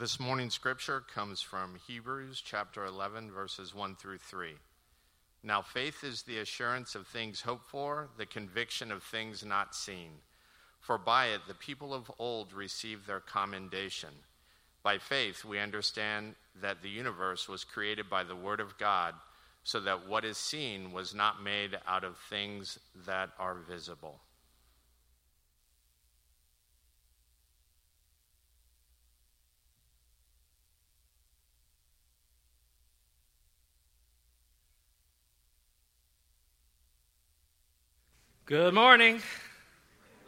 This morning's scripture comes from Hebrews chapter 11, verses 1 through 3. Now, faith is the assurance of things hoped for, the conviction of things not seen. For by it the people of old received their commendation. By faith, we understand that the universe was created by the Word of God, so that what is seen was not made out of things that are visible. Good morning.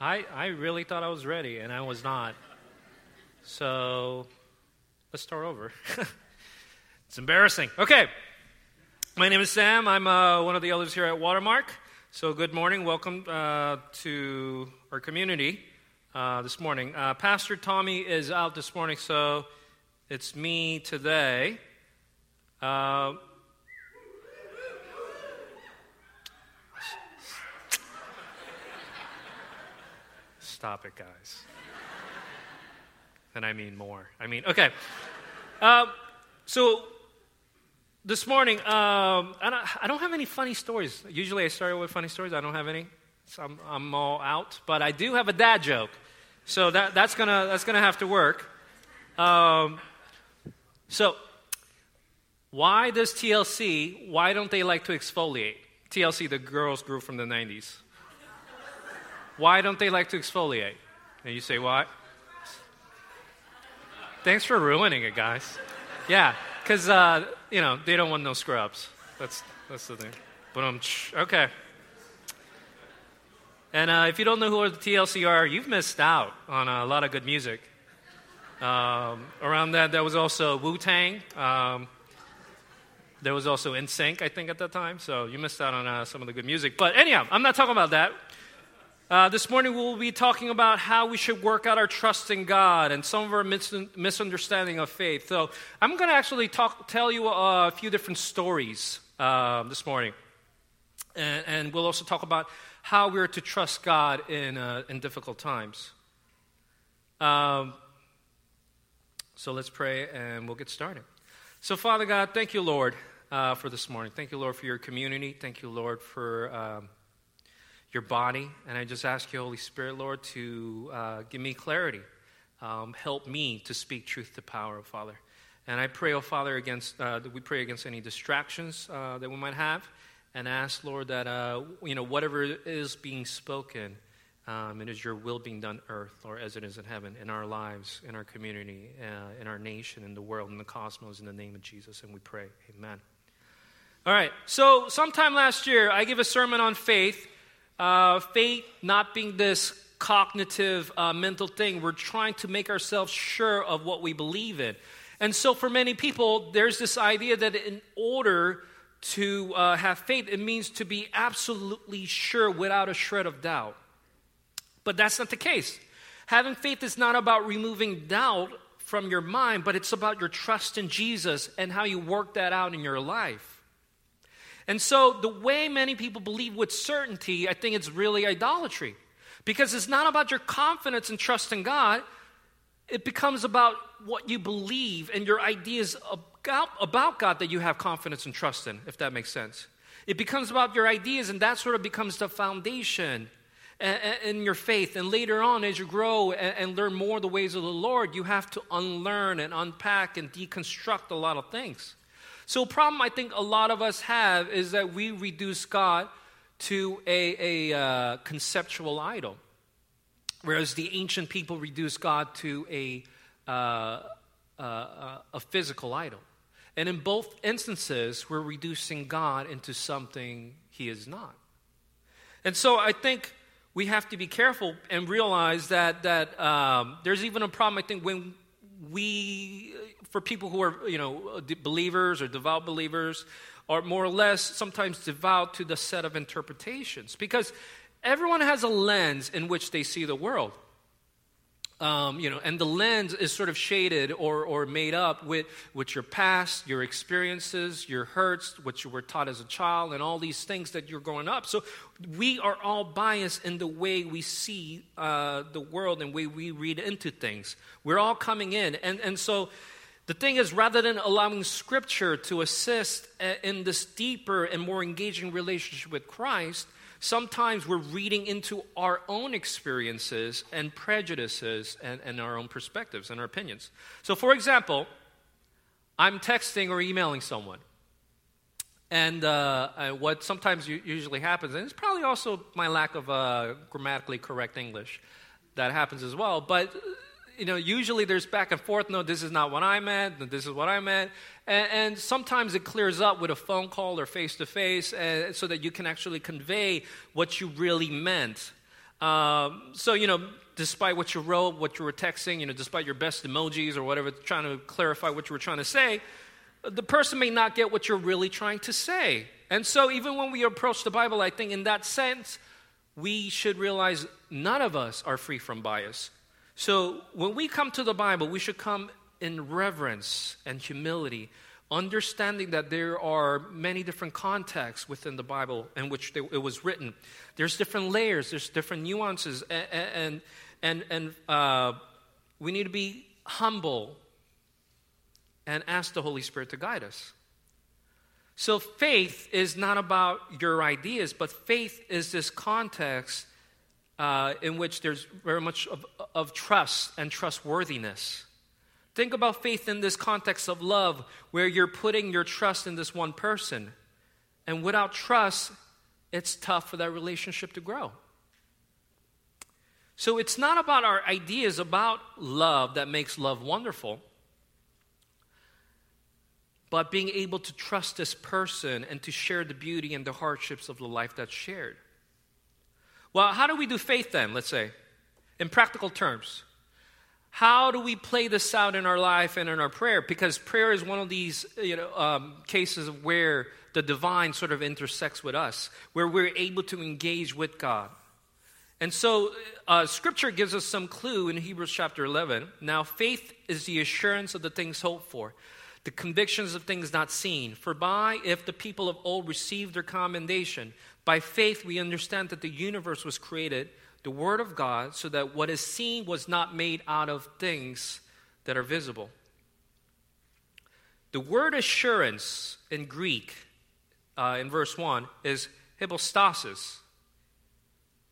I, I really thought I was ready, and I was not. So let's start over. it's embarrassing. Okay. My name is Sam. I'm uh, one of the elders here at Watermark. So, good morning. Welcome uh, to our community uh, this morning. Uh, Pastor Tommy is out this morning, so it's me today. Stop it, guys. and I mean more. I mean, okay. Um, so this morning, um, I, don't, I, don't, have any funny stories. Usually I start with funny stories. I don't have any. So I'm, I'm all out. But I do have a dad joke. So that, that's going to that's gonna have to work. Um, so, why does TLC, why don't they like to exfoliate? TLC, the girls group from the 90s. Why don't they like to exfoliate? And you say, Why? Thanks for ruining it, guys. Yeah, because, uh, you know, they don't want no scrubs. That's, that's the thing. But um, okay. And uh, if you don't know who the TLC are, you've missed out on a lot of good music. Um, around that, there was also Wu Tang. Um, there was also NSYNC, I think, at that time. So you missed out on uh, some of the good music. But anyhow, I'm not talking about that. Uh, this morning, we'll be talking about how we should work out our trust in God and some of our mis- misunderstanding of faith. So, I'm going to actually talk, tell you a, few different stories uh, this morning. And, and, we'll also talk about how we're to trust God in, uh, in difficult times. Um, so, let's pray and we'll get started. So, Father God, thank you, Lord, uh, for this morning. Thank you, Lord, for your community. Thank you, Lord, for. Um, your body. And I just ask you, Holy Spirit, Lord, to uh, give me clarity. Um, help me to speak truth to power, oh Father. And I pray, oh Father, against uh, we pray against any distractions uh, that we might have, and ask, Lord, that uh, you know whatever is being spoken, um, it is Your will being done, earth, Lord, as it is in heaven, in our lives, in our community, uh, in our nation, in the world, in the cosmos, in the name of Jesus. And we pray, Amen. All right. So sometime last year, I gave a sermon on faith, uh, faith not being this cognitive uh, mental thing. We're trying to make ourselves sure of what we believe in. And so, for many people, there's this idea that in order to uh, have faith, it means to be absolutely sure without a shred of doubt. But that's not the case. Having faith is not about removing doubt from your mind, but it's about your trust in Jesus and how you work that out in your life. And so, the way many people believe with certainty, I think it's really idolatry. Because it's not about your confidence and trust in God, it becomes about what you believe and your ideas about, God that you have confidence and trust in, if that makes sense. It becomes about your ideas, and that sort of becomes the foundation in your faith. And later on, as you grow and learn more the ways of the Lord, you have to unlearn and unpack and deconstruct a lot of things. So, a problem I think a lot of us have is that we reduce God to a, a uh, conceptual idol, whereas the ancient people reduced God to a, uh, uh, a physical idol. And in both instances, we're reducing God into something he is not. And so I think we have to be careful and realize that, that um, there's even a problem, I think, when we for people who are, you know, believers or devout believers, are more or less sometimes devout to the set of interpretations because everyone has a lens in which they see the world. um, you know, and the lens is sort of shaded or, or made up with, with your past, your experiences, your hurts, what you were taught as a child, and all these things that you're growing up. So we are all biased in the way we see uh, the world and way we read into things. We're all coming in. And, and so the thing is, rather than allowing Scripture to assist in this deeper and more engaging relationship with Christ, sometimes we're reading into our own experiences and prejudices and, and our own perspectives and our opinions. So, for example, I'm texting or emailing someone. And uh, what sometimes usually happens, and it's probably also my lack of uh, grammatically correct English that happens as well, but you know, usually there's back and forth. No, this is not what I meant. This is what I meant. And, and sometimes it clears up with a phone call or face to face so that you can actually convey what you really meant. Um, so, you know, despite what you wrote, what you were texting, you know, despite your best emojis or whatever, trying to clarify what you were trying to say, the person may not get what you're really trying to say. And so, even when we approach the Bible, I think in that sense, we should realize none of us are free from bias. So when we come to the Bible, we should come in reverence and humility, understanding that there are many different contexts within the Bible in which it was written. There's different layers, there's different nuances, and, and, and, uh, we need to be humble and ask the Holy Spirit to guide us. So, faith is not about your ideas, but faith is this context uh, in which there's very much of, of trust and trustworthiness. Think about faith in this context of love, where you're putting your trust in this one person. And without trust, it's tough for that relationship to grow. So it's not about our ideas about love that makes love wonderful, but being able to trust this person and to share the beauty and the hardships of the life that's shared. Well, how do we do faith then, let's say, in practical terms? How do we play this out in our life and in our prayer? Because prayer is one of these you know, um, cases where the divine sort of intersects with us, where we're able to engage with God. And so, uh, Scripture gives us some clue in Hebrews chapter 11. Now, faith is the assurance of the things hoped for, the convictions of things not seen. For by if the people of old received their commendation, by faith, we understand that the universe was created, the Word of God, so that what is seen was not made out of things that are visible. The word assurance in Greek, uh, in verse 1, is hypostasis,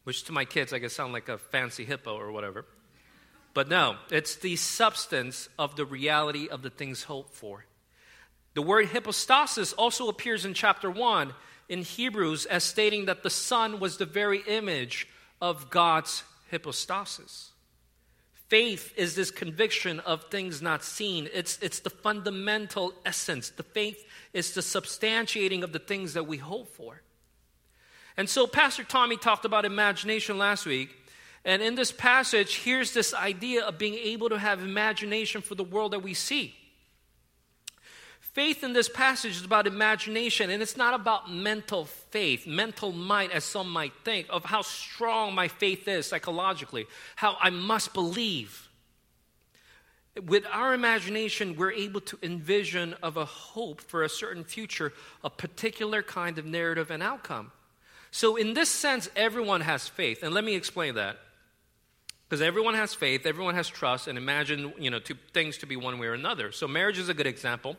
which to my kids, I guess, sound like a fancy hippo or whatever. But no, it's the substance of the reality of the things hoped for. The word hypostasis also appears in chapter 1 in Hebrews as stating that the Son was the very image of God's hypostasis. Faith is this conviction of things not seen. It's, it's the fundamental essence. The faith is the substantiating of the things that we hope for. And so, Pastor Tommy talked about imagination last week. And in this passage, here's this idea of being able to have imagination for the world that we see. Faith in this passage is about imagination, and it's not about mental faith, mental might, as some might think, of how strong my faith is psychologically, how I must believe. With our imagination, we're able to envision of a hope for a certain future, a particular kind of narrative and outcome. So, in this sense, everyone has faith. And let me explain that. Because everyone has faith, everyone has trust, and imagine you know, to, things to be one way or another. So, marriage is a good example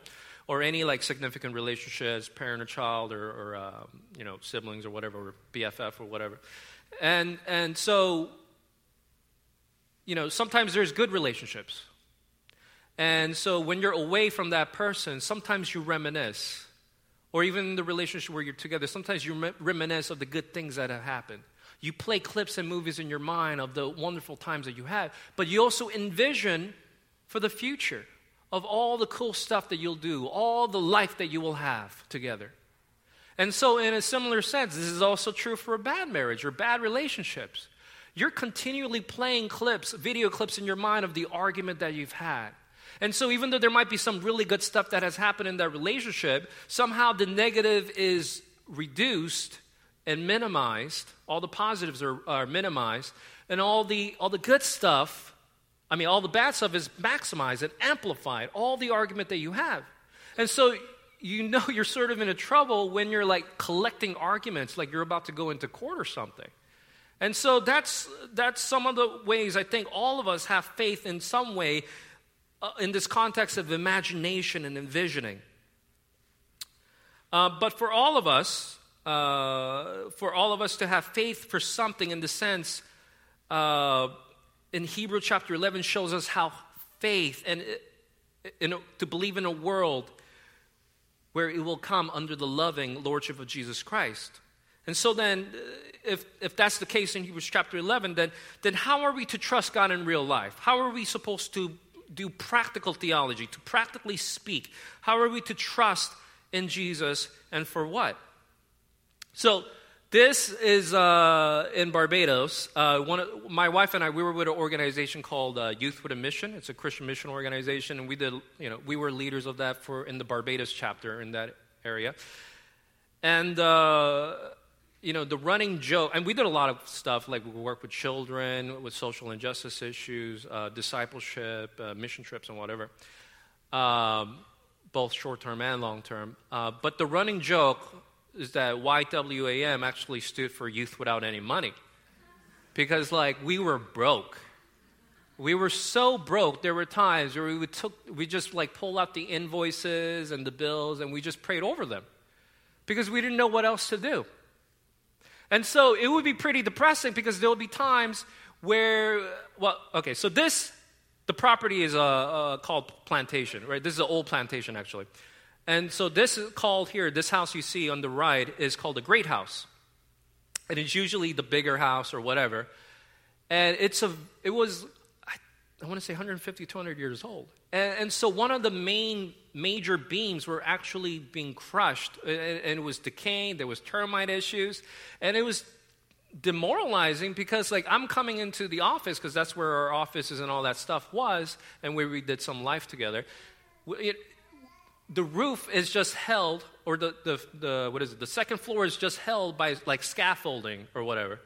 or any like significant relationships, parent or child, or, or uh, you know siblings or whatever, or BFF or whatever, and and so you know sometimes there's good relationships, and so when you're away from that person, sometimes you reminisce, or even the relationship where you're together, sometimes you reminisce of the good things that have happened. You play clips and movies in your mind of the wonderful times that you had, but you also envision for the future of all the cool stuff that you'll do, all the life that you will have together. And so, in a similar sense, this is also true for a bad marriage or bad relationships. You're continually playing clips, video clips in your mind of the argument that you've had. And so, even though there might be some really good stuff that has happened in that relationship, somehow the negative is reduced and minimized. All the positives are, are minimized, and all the, all the good stuff I mean, all the bad stuff is maximized and amplified, all the argument that you have. And so you know you're sort of in a trouble when you're like collecting arguments, like you're about to go into court or something. And so that's, that's some of the ways I think all of us have faith in some way uh, in this context of imagination and envisioning. Uh, but for all of us, uh, for all of us to have faith for something in the sense uh, in Hebrew chapter 11 shows us how faith and in a, to believe in a world where it will come under the loving lordship of Jesus Christ. And so then, uh, if, if that's the case in Hebrews chapter 11, then, then how are we to trust God in real life? How are we supposed to do practical theology, to practically speak? How are we to trust in Jesus and for what? So, this is uh, in Barbados. Uh, one of, my wife and I, we were with an organization called uh, Youth with a Mission. It's a Christian mission organization, and we did, you know, we were leaders of that for in the Barbados chapter in that area. And uh, you know, the running joke, and we did a lot of stuff like we work with children, with social injustice issues, uh, discipleship, uh, mission trips, and whatever, um, both short term and long term. but the running joke is that YWAM actually stood for Youth Without Any Money. Because, like, we were broke. We were so broke, there were times where we would took, we just like pull out the invoices and the bills and we just prayed over them because we didn't know what else to do. And so it would be pretty depressing because there will be times where, well, okay, so this, the property is uh, uh, called plantation, right? This is an old plantation actually. And so this is called here, this house you see on the right is called a great house. And it's usually the bigger house or whatever. And it's a, it was, I, want to say 150, 200 years old. And, and, so one of the main major beams were actually being crushed and, and it was decaying. There was termite issues. And it was demoralizing because like i'm coming into the office because that's where our offices and all that stuff was and we did some life together it, the roof is just held, or the, the, the, what is it, the second floor is just held by like scaffolding or whatever.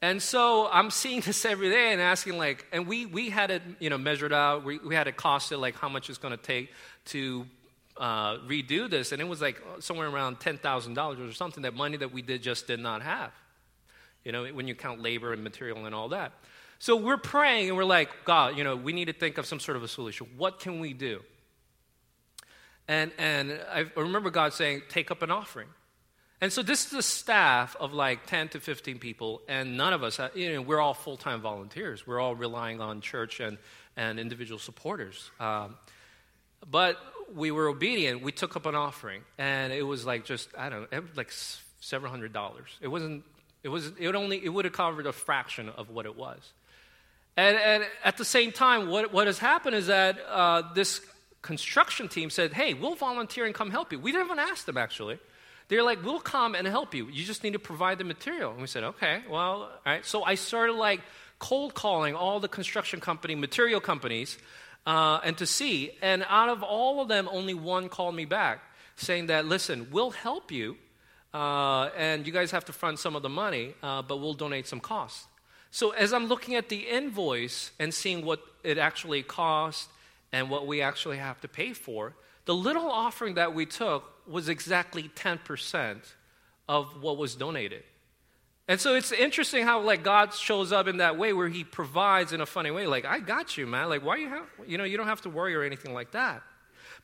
And so I'm seeing this every day and asking like, and we, we had it, you know, measured out. We, we had it costed like how much it's going to take to uh, redo this. And it was like somewhere around $10,000 or something, that money that we did just did not have. You know, when you count labor and material and all that. So we're praying and we're like, God, you know, we need to think of some sort of a solution. What can we do? And, and I remember God saying, take up an offering. And so this is a staff of like 10 to 15 people, and none of us, you know, we're all full time volunteers. We're all relying on church and, and individual supporters. Um, but we were obedient. We took up an offering, and it was like just, I don't know, like several hundred dollars. It wasn't, it was, it would only, it would have covered a fraction of what it was. And, and at the same time, what, what has happened is that uh, this construction team said, Hey, we'll volunteer and come help you. We didn't even ask them, actually. They're like, We'll come and help you. You just need to provide the material. And we said, Okay, well, all right. So I started like cold calling all the construction company, material companies, uh, and to see. And out of all of them, only one called me back saying that, Listen, we'll help you. Uh, and you guys have to front some of the money, uh, but we'll donate some costs. So as I'm looking at the invoice and seeing what it actually cost and what we actually have to pay for, the little offering that we took was exactly 10% of what was donated. And so it's interesting how like God shows up in that way where he provides in a funny way like I got you man like why you have you know you don't have to worry or anything like that.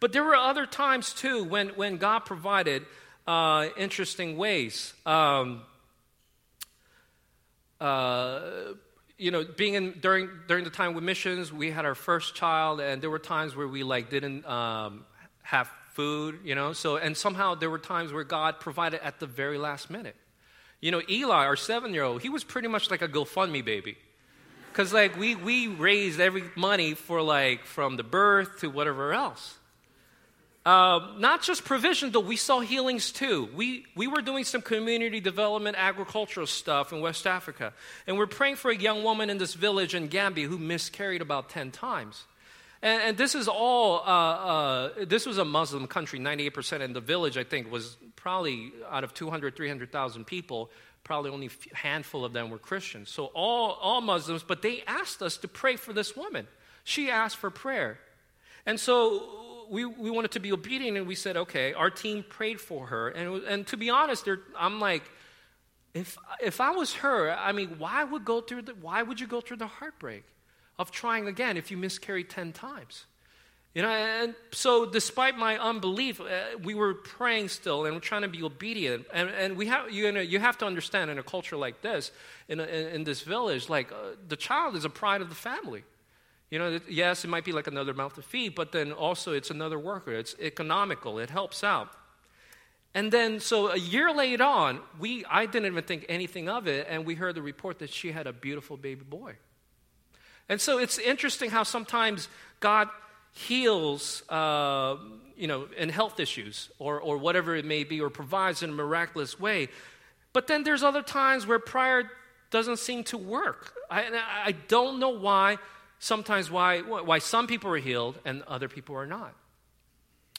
But there were other times too when when God provided uh, interesting ways. Um, uh, you know, being in during during the time with missions, we had our first child, and there were times where we like didn't um, have food, you know. So and somehow there were times where God provided at the very last minute. You know, Eli, our seven year old, he was pretty much like a GoFundMe baby, because like we we raised every money for like from the birth to whatever else. Uh, not just provision, though, we saw healings too. We, we were doing some community development agricultural stuff in West Africa. And we're praying for a young woman in this village in Gambia who miscarried about 10 times. And, and this is all, uh, uh, this was a Muslim country, 98%. And the village, I think, was probably out of 200, 300,000 people, probably only a handful of them were Christians. So all, all Muslims, but they asked us to pray for this woman She asked for prayer. And so we, we wanted to be obedient and we said, okay, our team prayed for her. And, and to be honest, I'm like, if, if I was her, I mean, why would, go through the, why would you go through the heartbreak of trying again if you miscarry 10 times? You know, and so despite my unbelief, uh, we were praying still and we're trying to be obedient. And, and we have, you, know, you have to understand in a culture like this, in, a, in, in, this village, like uh, the child is a pride of the family. You know, yes, it might be like another mouth to feed, but then also it's another worker. It's economical, it helps out. And then, so a year later on, we, I didn't even think anything of it, and we heard the report that she had a beautiful baby boy. And so it's interesting how sometimes God heals, uh, you know, in health issues or, or whatever it may be, or provides in a miraculous way. But then there's other times where prayer doesn't seem to work. I, I don't know why, sometimes why, why some people are healed and other people are not.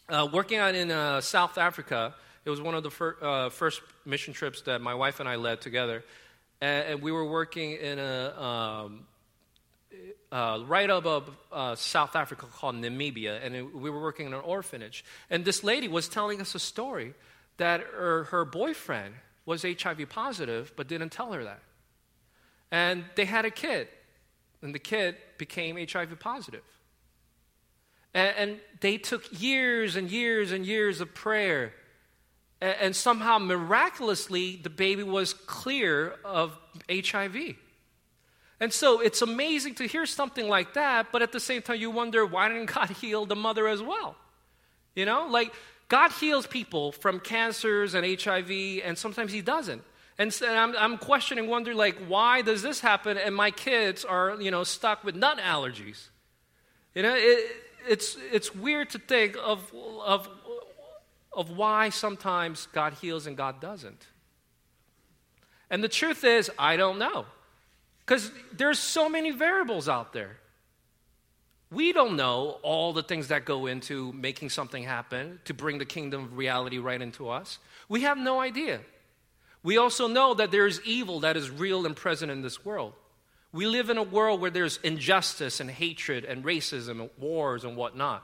Uh, working out in uh, South Africa, it was one of the fir- uh, first mission trips that my wife and I led together. And, and we were working in a, um, uh, right above uh, South Africa called Namibia, and it, we were working in an orphanage. And this lady was telling us a story that her, her boyfriend was HIV positive, but didn't tell her that. And they had a kid, and the kid became HIV positive. And, and they took years and years and years of prayer. And, and somehow, miraculously, the baby was clear of HIV. And so it's amazing to hear something like that, but at the same time, you wonder why didn't God heal the mother as well? You know, like God heals people from cancers and HIV, and sometimes He doesn't. And so I'm, I'm questioning, wondering, like, why does this happen and my kids are, you know, stuck with nut allergies? You know, it, it's, it's weird to think of, of, of why sometimes God heals and God doesn't. And the truth is, I don't know. Because there's so many variables out there. We don't know all the things that go into making something happen to bring the kingdom of reality right into us. We have no idea. We also know that there is evil that is real and present in this world. We live in a world where there's injustice and hatred and racism and wars and whatnot.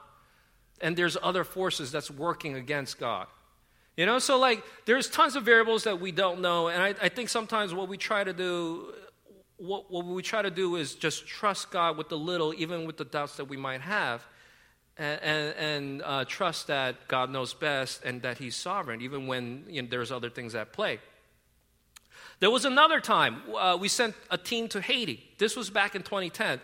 And there's other forces that's working against God. You know, so like there's tons of variables that we don't know. And I, I think sometimes what we try to do what, what we try to do is just trust God with the little, even with the doubts that we might have, and, and, and uh, trust that God knows best and that He's sovereign, even when you know, there's other things at play. There was another time uh, we sent a team to Haiti. This was back in 2010.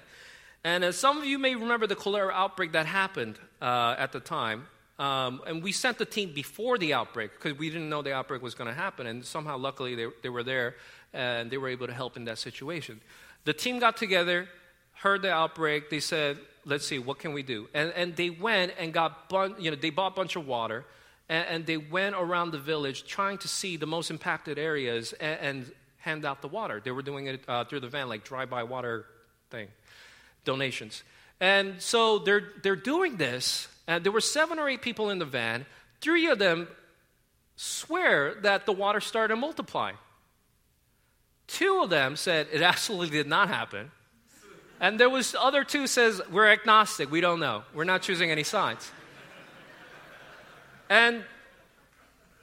And as some of you may remember the cholera outbreak that happened uh, at the time. Um, and we sent the team before the outbreak because we didn't know the outbreak was going to happen. And somehow, luckily, they, they were there and they were able to help in that situation. The team got together, heard the outbreak. They said, "Let's see, what can we do?" And, and they went and got, bun- you know, they bought a bunch of water, and, and, they went around the village trying to see the most impacted areas and, and hand out the water. They were doing it uh, through the van, like drive-by water thing, donations. And so they're they're doing this, and there were seven or eight people in the van. Three of them swear that the water started multiplying. Two of them said it absolutely did not happen. And there was other two says we're agnostic, we don't know. We're not choosing any sides. And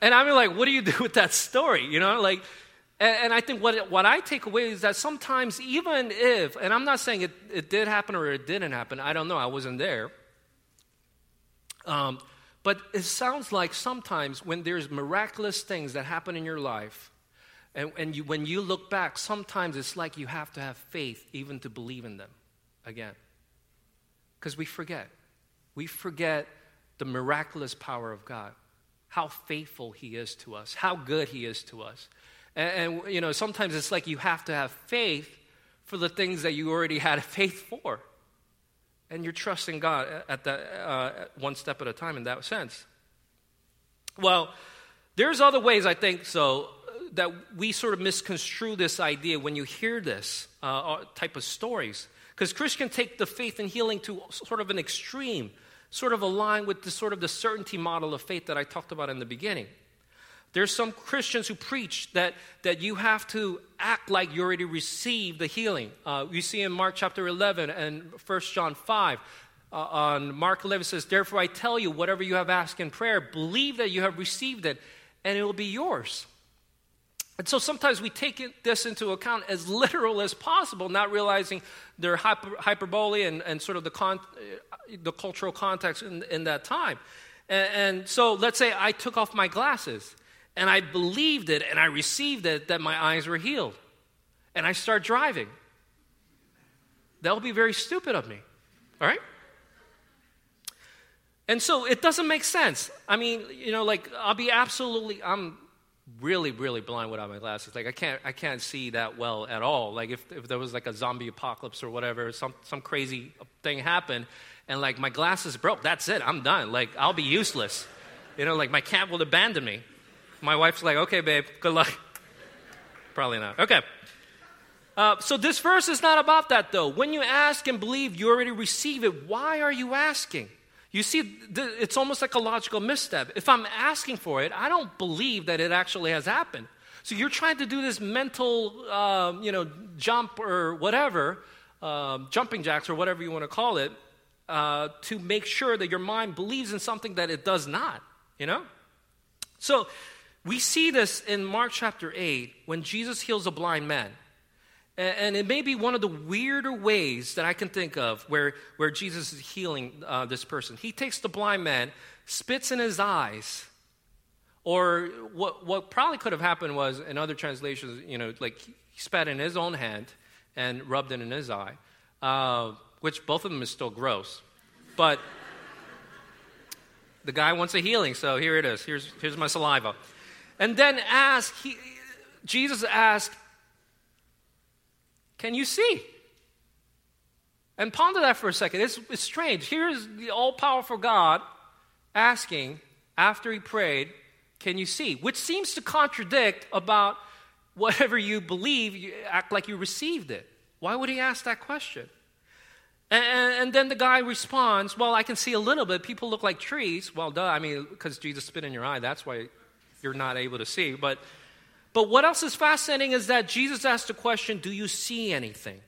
and I'm like, what do you do with that story? You know, like and, and I think what, what I take away is that sometimes, even if, and I'm not saying it, it did happen or it didn't happen, I don't know, I wasn't there. Um, but it sounds like sometimes when there's miraculous things that happen in your life, and, and you, when you look back, sometimes it's like you have to have faith even to believe in them again. Because we forget. We forget the miraculous power of God, how faithful He is to us, how good He is to us. And, and, you know, sometimes it's like you have to have faith for the things that you already had faith for. And you're trusting God at that uh, one step at a time in that sense. Well, there's other ways I think so that we sort of misconstrue this idea when you hear this uh type of stories. Because Christians take the faith and healing to sort of an extreme, sort of align with the sort of the certainty model of faith that I talked about in the beginning. There's some Christians who preach that, that you have to act like you already received the healing. Uh, you see in Mark chapter 11 and 1 John 5. Uh, on Mark 11 says, Therefore I tell you, whatever you have asked in prayer, believe that you have received it, and it will be yours. And so sometimes we take this into account as literal as possible, not realizing their hyper, hyperbole and, and sort of the, con, the cultural context in, in that time. And, and so let's say I took off my glasses and I believed it and I received it that my eyes were healed. And I start driving. That will be very stupid of me. All right? And so it doesn't make sense. I mean, you know, like I'll be absolutely I'm really, really blind without my glasses. Like I can't I can't see that well at all. Like if, if there was like a zombie apocalypse or whatever, some some crazy thing happened and like my glasses broke, that's it. I'm done. Like I'll be useless. You know, like my cat will abandon me. My wife's like, okay, babe, good luck. Probably not. Okay. Uh, so this verse is not about that, though. When you ask and believe, you already receive it. Why are you asking? You see, it's almost like a logical misstep. If I'm asking for it, I don't believe that it actually has happened. So you're trying to do this mental, um, you know, jump or whatever, um, jumping jacks or whatever you want to call it, uh, to make sure that your mind believes in something that it does not. You know. So we see this in Mark chapter 8 when Jesus heals a blind man. And it may be one of the weirder ways that I can think of where, where Jesus is healing uh, this person. He takes the blind man, spits in his eyes, or what, what probably could have happened was, in other translations, you know, like he spat in his own hand and rubbed it in his eye, uh, which both of them is still gross. But the guy wants a healing, so here it is. Here's, here's my saliva. And then ask, he, Jesus asked, Can you see? And ponder that for a second. It's, it's strange. Here's the all powerful God asking, after he prayed, Can you see? Which seems to contradict about whatever you believe, you act like you received it. Why would he ask that question? And, and, then the guy responds, Well, I can see a little bit. People look like trees. Well, duh. I mean, because Jesus spit in your eye, that's why you're not able to see. But, but what else is fascinating is that Jesus asked the question Do you see anything?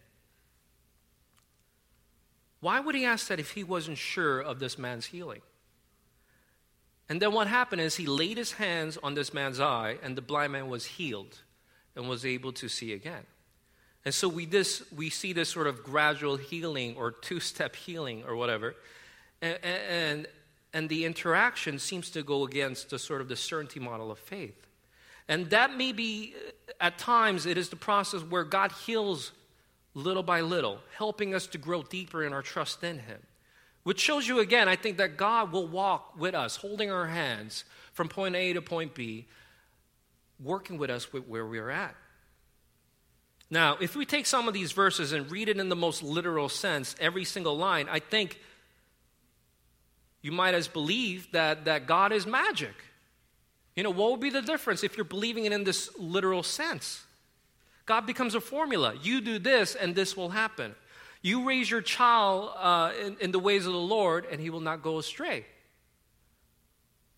Why would he ask that if he wasn't sure of this man's healing? And then what happened is he laid his hands on this man's eye, and the blind man was healed and was able to see again. And so we, this, we see this sort of gradual healing or two step healing or whatever. And, and, and the interaction seems to go against the sort of the certainty model of faith. And that may be, uh, at times, it is the process where God heals little by little, helping us to grow deeper in our trust in Him. Which shows you again, I think, that God will walk with us, holding our hands from point A to point B, working with us with where we are at. Now, if we take some of these verses and read it in the most literal sense, every single line, I think you might as believe that, that God is magic. You know, what would be the difference if you're believing it in this literal sense? God becomes a formula. You do this, and this will happen. You raise your child uh, in, in, the ways of the Lord, and he will not go astray.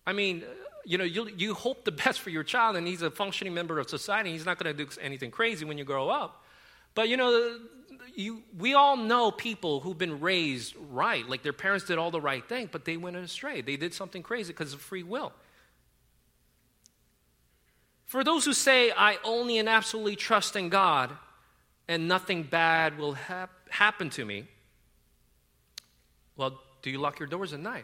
I mean, you know, you, you hope the best for your child, and he's a functioning member of society. He's not going to do anything crazy when you grow up. But, you know, you, we all know people who've been raised right, like their parents did all the right thing, but they went astray. They did something crazy because of free will. For those who say, I only and absolutely trust in God and nothing bad will hap- happen to me, well, do you lock your doors at night?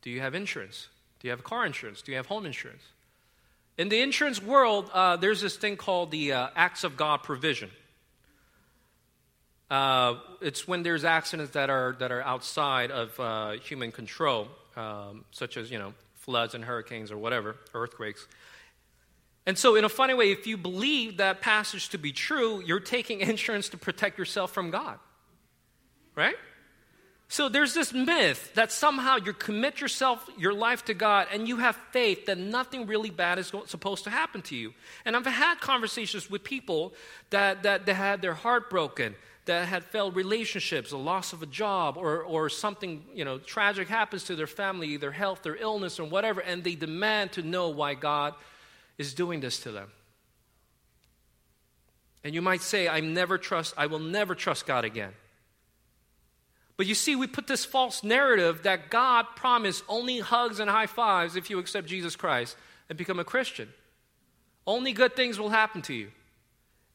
Do you have insurance? Do you have car insurance? Do you have home insurance? In the insurance world, uh, there's this thing called the uh, Acts of God provision. Uh, it's when there's accidents that are, that are outside of uh, human control, um, such as, you know, floods and hurricanes or whatever, earthquakes. And so, in a funny way, if you believe that passage to be true, you're taking insurance to protect yourself from God. Right? So there's this myth that somehow you commit yourself, your life to God, and you have faith that nothing really bad is supposed to happen to you. And I've had conversations with people that, that, that had their heart broken, that had failed relationships, a loss of a job, or, or something you know, tragic happens to their family, either health or illness or whatever, and they demand to know why God is doing this to them. And you might say, I never trust, I will never trust God again. But you see, we put this false narrative that God promised only hugs and high fives if you accept Jesus Christ and become a Christian. Only good things will happen to you.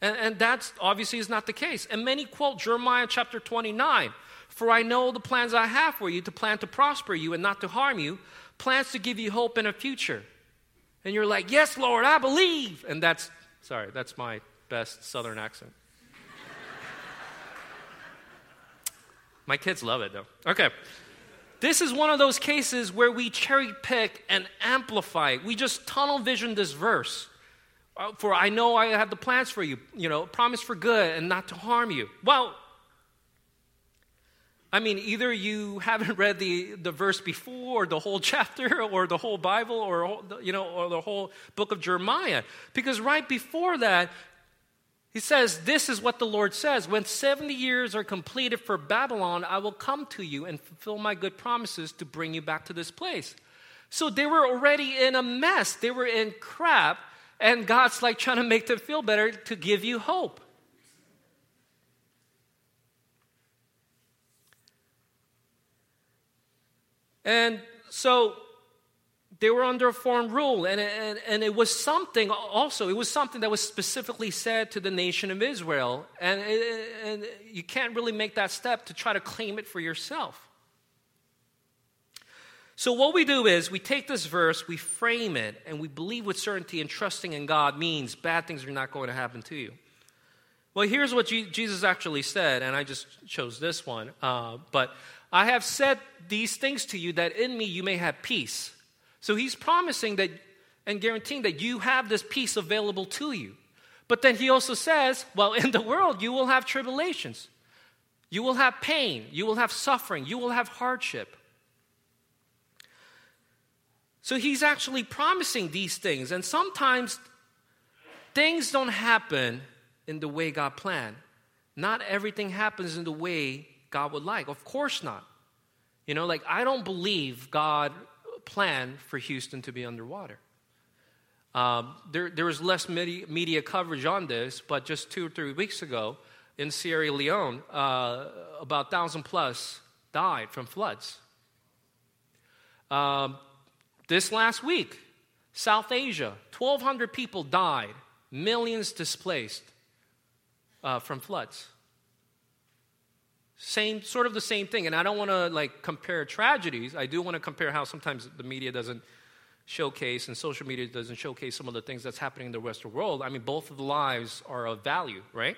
And, and obviously is not the case. And many quote Jeremiah chapter 29 For I know the plans I have for you to plan to prosper you and not to harm you, plans to give you hope and a future. And you're like, Yes, Lord, I believe. And that's, sorry, that's my best southern accent. My kids love it though. Okay. This is one of those cases where we cherry pick and amplify. We just tunnel vision this verse. Uh, for I know I have the plans for you, you know, promise for good and not to harm you. Well, I mean, either you haven't read the, the verse before, or the whole chapter, or the whole Bible, or you know, or the whole book of Jeremiah, because right before that, he says, This is what the Lord says When 70 years are completed for Babylon, I will come to you and fulfill my good promises to bring you back to this place. So they were already in a mess, they were in crap, and God's like trying to make them feel better to give you hope. And so they were under a foreign rule, and, and, and it was something also, it was something that was specifically said to the nation of Israel. And, and you can't really make that step to try to claim it for yourself. So, what we do is we take this verse, we frame it, and we believe with certainty and trusting in God means bad things are not going to happen to you. Well, here's what Jesus actually said, and I just chose this one. Uh, but I have said these things to you that in me you may have peace. So he's promising that and guaranteeing that you have this peace available to you. But then he also says, well, in the world you will have tribulations. You will have pain. You will have suffering. You will have hardship. So he's actually promising these things. And sometimes things don't happen in the way God planned. Not everything happens in the way God would like. Of course not. You know, like I don't believe God planned for Houston to be underwater. Um, there, there was less media, media, coverage on this, but just two or three weeks ago in Sierra Leone, uh, about 1,000 plus died from floods. Um, this last week, South Asia, 1,200 people died, millions displaced uh, from floods. Same, sort of the same thing. And I don't want to like compare tragedies. I do want to compare how sometimes the media doesn't showcase and social media doesn't showcase some of the things that's happening in the Western world. I mean, both of the lives are of value, right?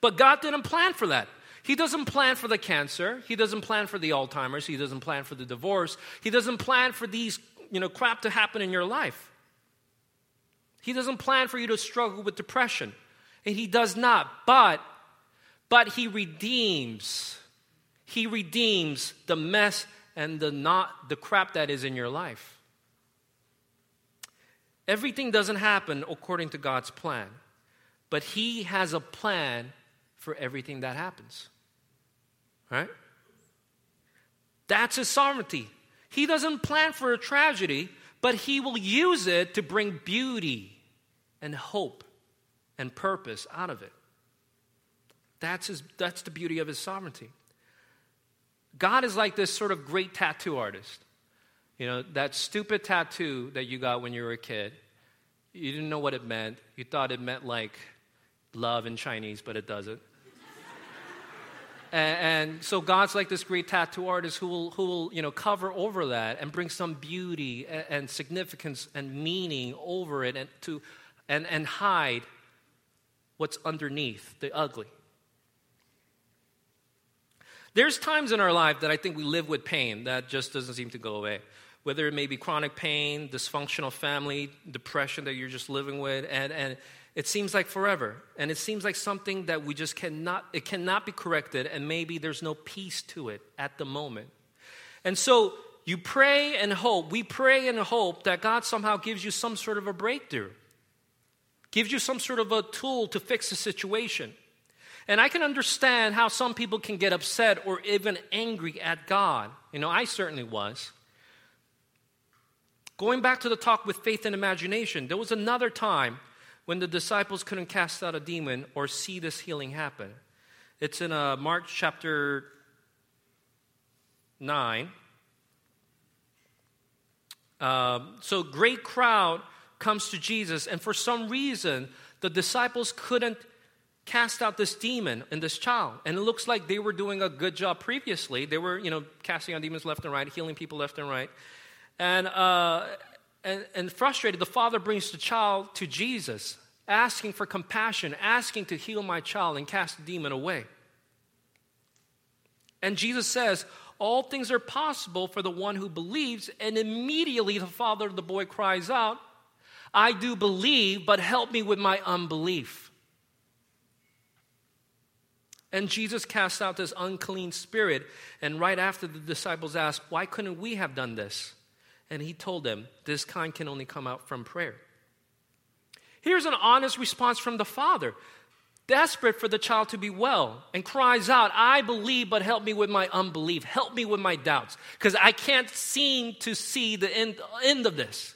But God didn't plan for that. He doesn't plan for the cancer. He doesn't plan for the Alzheimer's. He doesn't plan for the divorce. He doesn't plan for these, you know, crap to happen in your life. He doesn't plan for you to struggle with depression. And he does not. But but he redeems. He redeems the mess and the not the crap that is in your life. Everything doesn't happen according to God's plan, but he has a plan for everything that happens. Right? That's his sovereignty. He doesn't plan for a tragedy, but he will use it to bring beauty and hope and purpose out of it. That's, his, that's the beauty of his sovereignty. God is like this sort of great tattoo artist. You know, that stupid tattoo that you got when you were a kid, you didn't know what it meant. You thought it meant like love in Chinese, but it doesn't. and, and, so God's like this great tattoo artist who will, who will you know, cover over that and bring some beauty and, and significance and meaning over it and, to, and, and hide what's underneath, the ugly. There's times in our life that I think we live with pain that just doesn't seem to go away. Whether it may be chronic pain, dysfunctional family, depression that you're just living with, and, and it seems like forever. And it seems like something that we just cannot, it cannot be corrected, and maybe there's no peace to it at the moment. And so you pray and hope, we pray and hope that God somehow gives you some sort of a breakthrough, gives you some sort of a tool to fix the situation. And I can understand how some people can get upset or even angry at God. You know, I certainly was. Going back to the talk with faith and imagination, there was another time when the disciples couldn't cast out a demon or see this healing happen. It's in uh, Mark chapter 9. Um, so, great crowd comes to Jesus, and for some reason, the disciples couldn't cast out this demon in this child. And it looks like they were doing a good job previously. They were, you know, casting out demons left and right, healing people left and right. And, uh, and, and frustrated, the father brings the child to Jesus, asking for compassion, asking to heal my child and cast the demon away. And Jesus says, All things are possible for the one who believes. And immediately the father of the boy cries out, I do believe, but help me with my unbelief. And Jesus cast out this unclean spirit. And right after the disciples asked, Why couldn't we have done this? And he told them, This kind can only come out from prayer. Here's an honest response from the father, desperate for the child to be well, and cries out, I believe, but help me with my unbelief. Help me with my doubts, because I can't seem to see the end, end of this.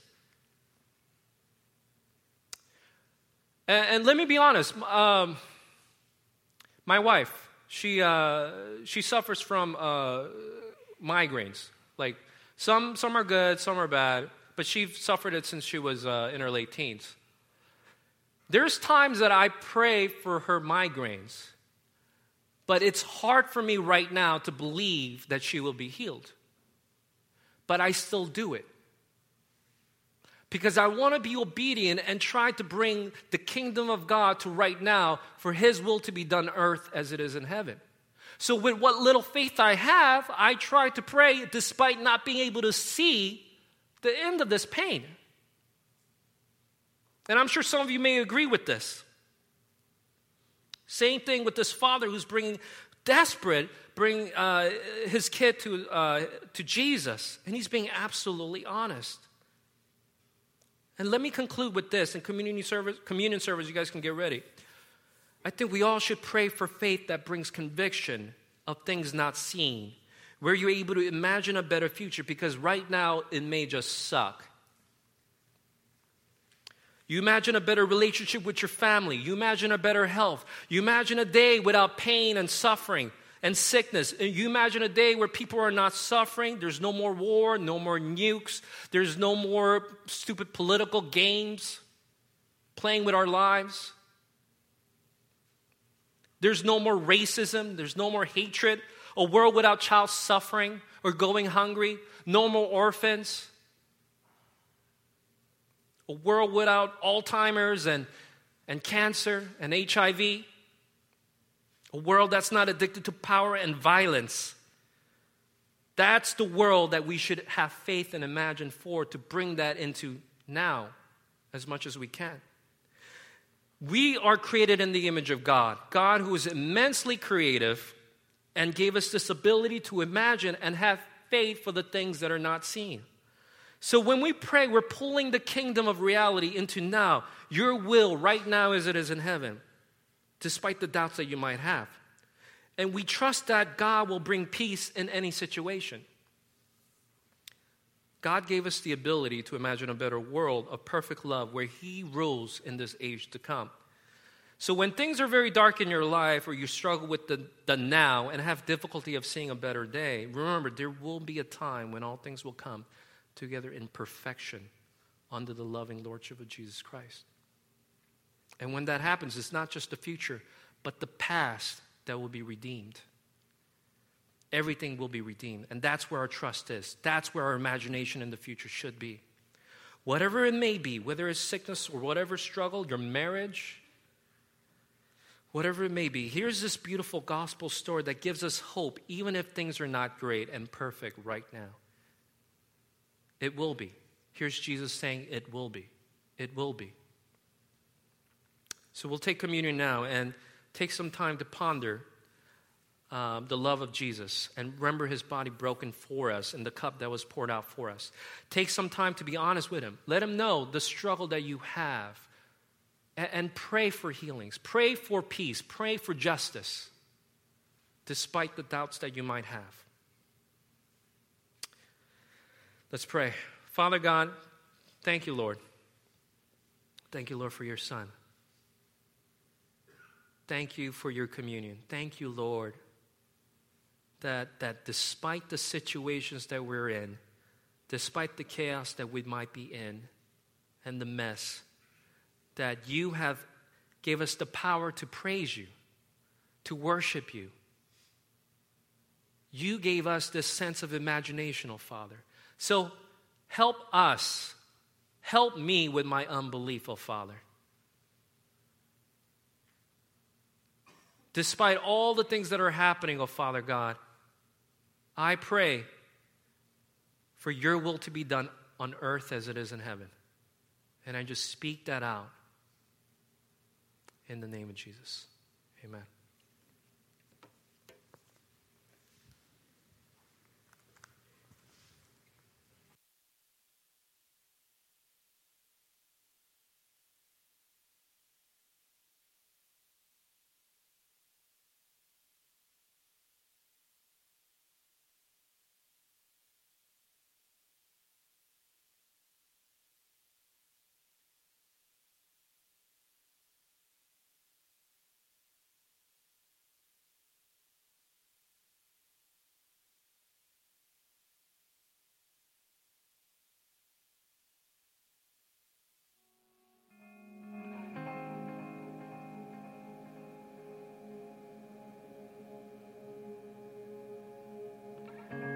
And, and let me be honest. Um, my wife, she, uh, she suffers from uh, migraines. Like, some, some are good, some are bad, but she suffered it since she was uh, in her late teens. There's times that I pray for her migraines, but it's hard for me right now to believe that she will be healed. But I still do it because I want to be obedient and try to bring the kingdom of God to right now for His will to be done earth as it is in heaven. So, with what little faith I have, I try to pray despite not being able to see the end of this pain. And I'm sure some of you may agree with this. Same thing with this father who's bringing, desperate, bring uh, his kid to, uh, to Jesus, and he's being absolutely honest. And let me conclude with this. In community service, communion service, you guys can get ready. I think we all should pray for faith that brings conviction of things not seen, where you're able to imagine a better future because right now it may just suck. You imagine a better relationship with your family. You imagine a better health. You imagine a day without pain and suffering and sickness. You imagine a day where people are not suffering. There's no more war, no more nukes. There's no more stupid political games playing with our lives. There's no more racism. There's no more hatred. A world without child suffering or going hungry. No more orphans. A world without Alzheimer's and, and cancer and HIV. A world that's not addicted to power and violence. That's the world that we should have faith and imagine for to bring that into now as much as we can. We are created in the image of God, God who is immensely creative and gave us this ability to imagine and have faith for the things that are not seen. So when we pray, we're pulling the kingdom of reality into now, your will right now as it is in heaven despite the doubts that you might have. And we trust that God will bring peace in any situation. God gave us the ability to imagine a better world of perfect love where He rules in this age to come. So, when things are very dark in your life or you struggle with the, the now and have difficulty of seeing a better day, remember there will be a time when all things will come together in perfection under the loving Lordship of Jesus Christ. And when that happens, it's not just the future, but the past that will be redeemed. Everything will be redeemed. And that's where our trust is. That's where our imagination in the future should be. Whatever it may be, whether it's sickness or whatever struggle, your marriage, whatever it may be, here's this beautiful gospel story that gives us hope, even if things are not great and perfect right now. It will be. Here's Jesus saying, It will be. It will be. So we'll take communion now and take some time to ponder um, the love of Jesus and remember his body broken for us and the cup that was poured out for us. Take some time to be honest with him. Let him know the struggle that you have and, and pray for healings, pray for peace, pray for justice, despite the doubts that you might have. Let's pray. Father God, thank you, Lord. Thank you, Lord, for your Son. Thank you for your communion. Thank you, Lord, that, that despite the situations that we're in, despite the chaos that we might be in and the mess, that you have gave us the power to praise you, to worship you. You gave us this sense of imagination, oh Father. So help us, help me with my unbelief, oh Father. Despite all the things that are happening, oh Father God, I pray for your will to be done on earth as it is in heaven. And I just speak that out in the name of Jesus. Amen.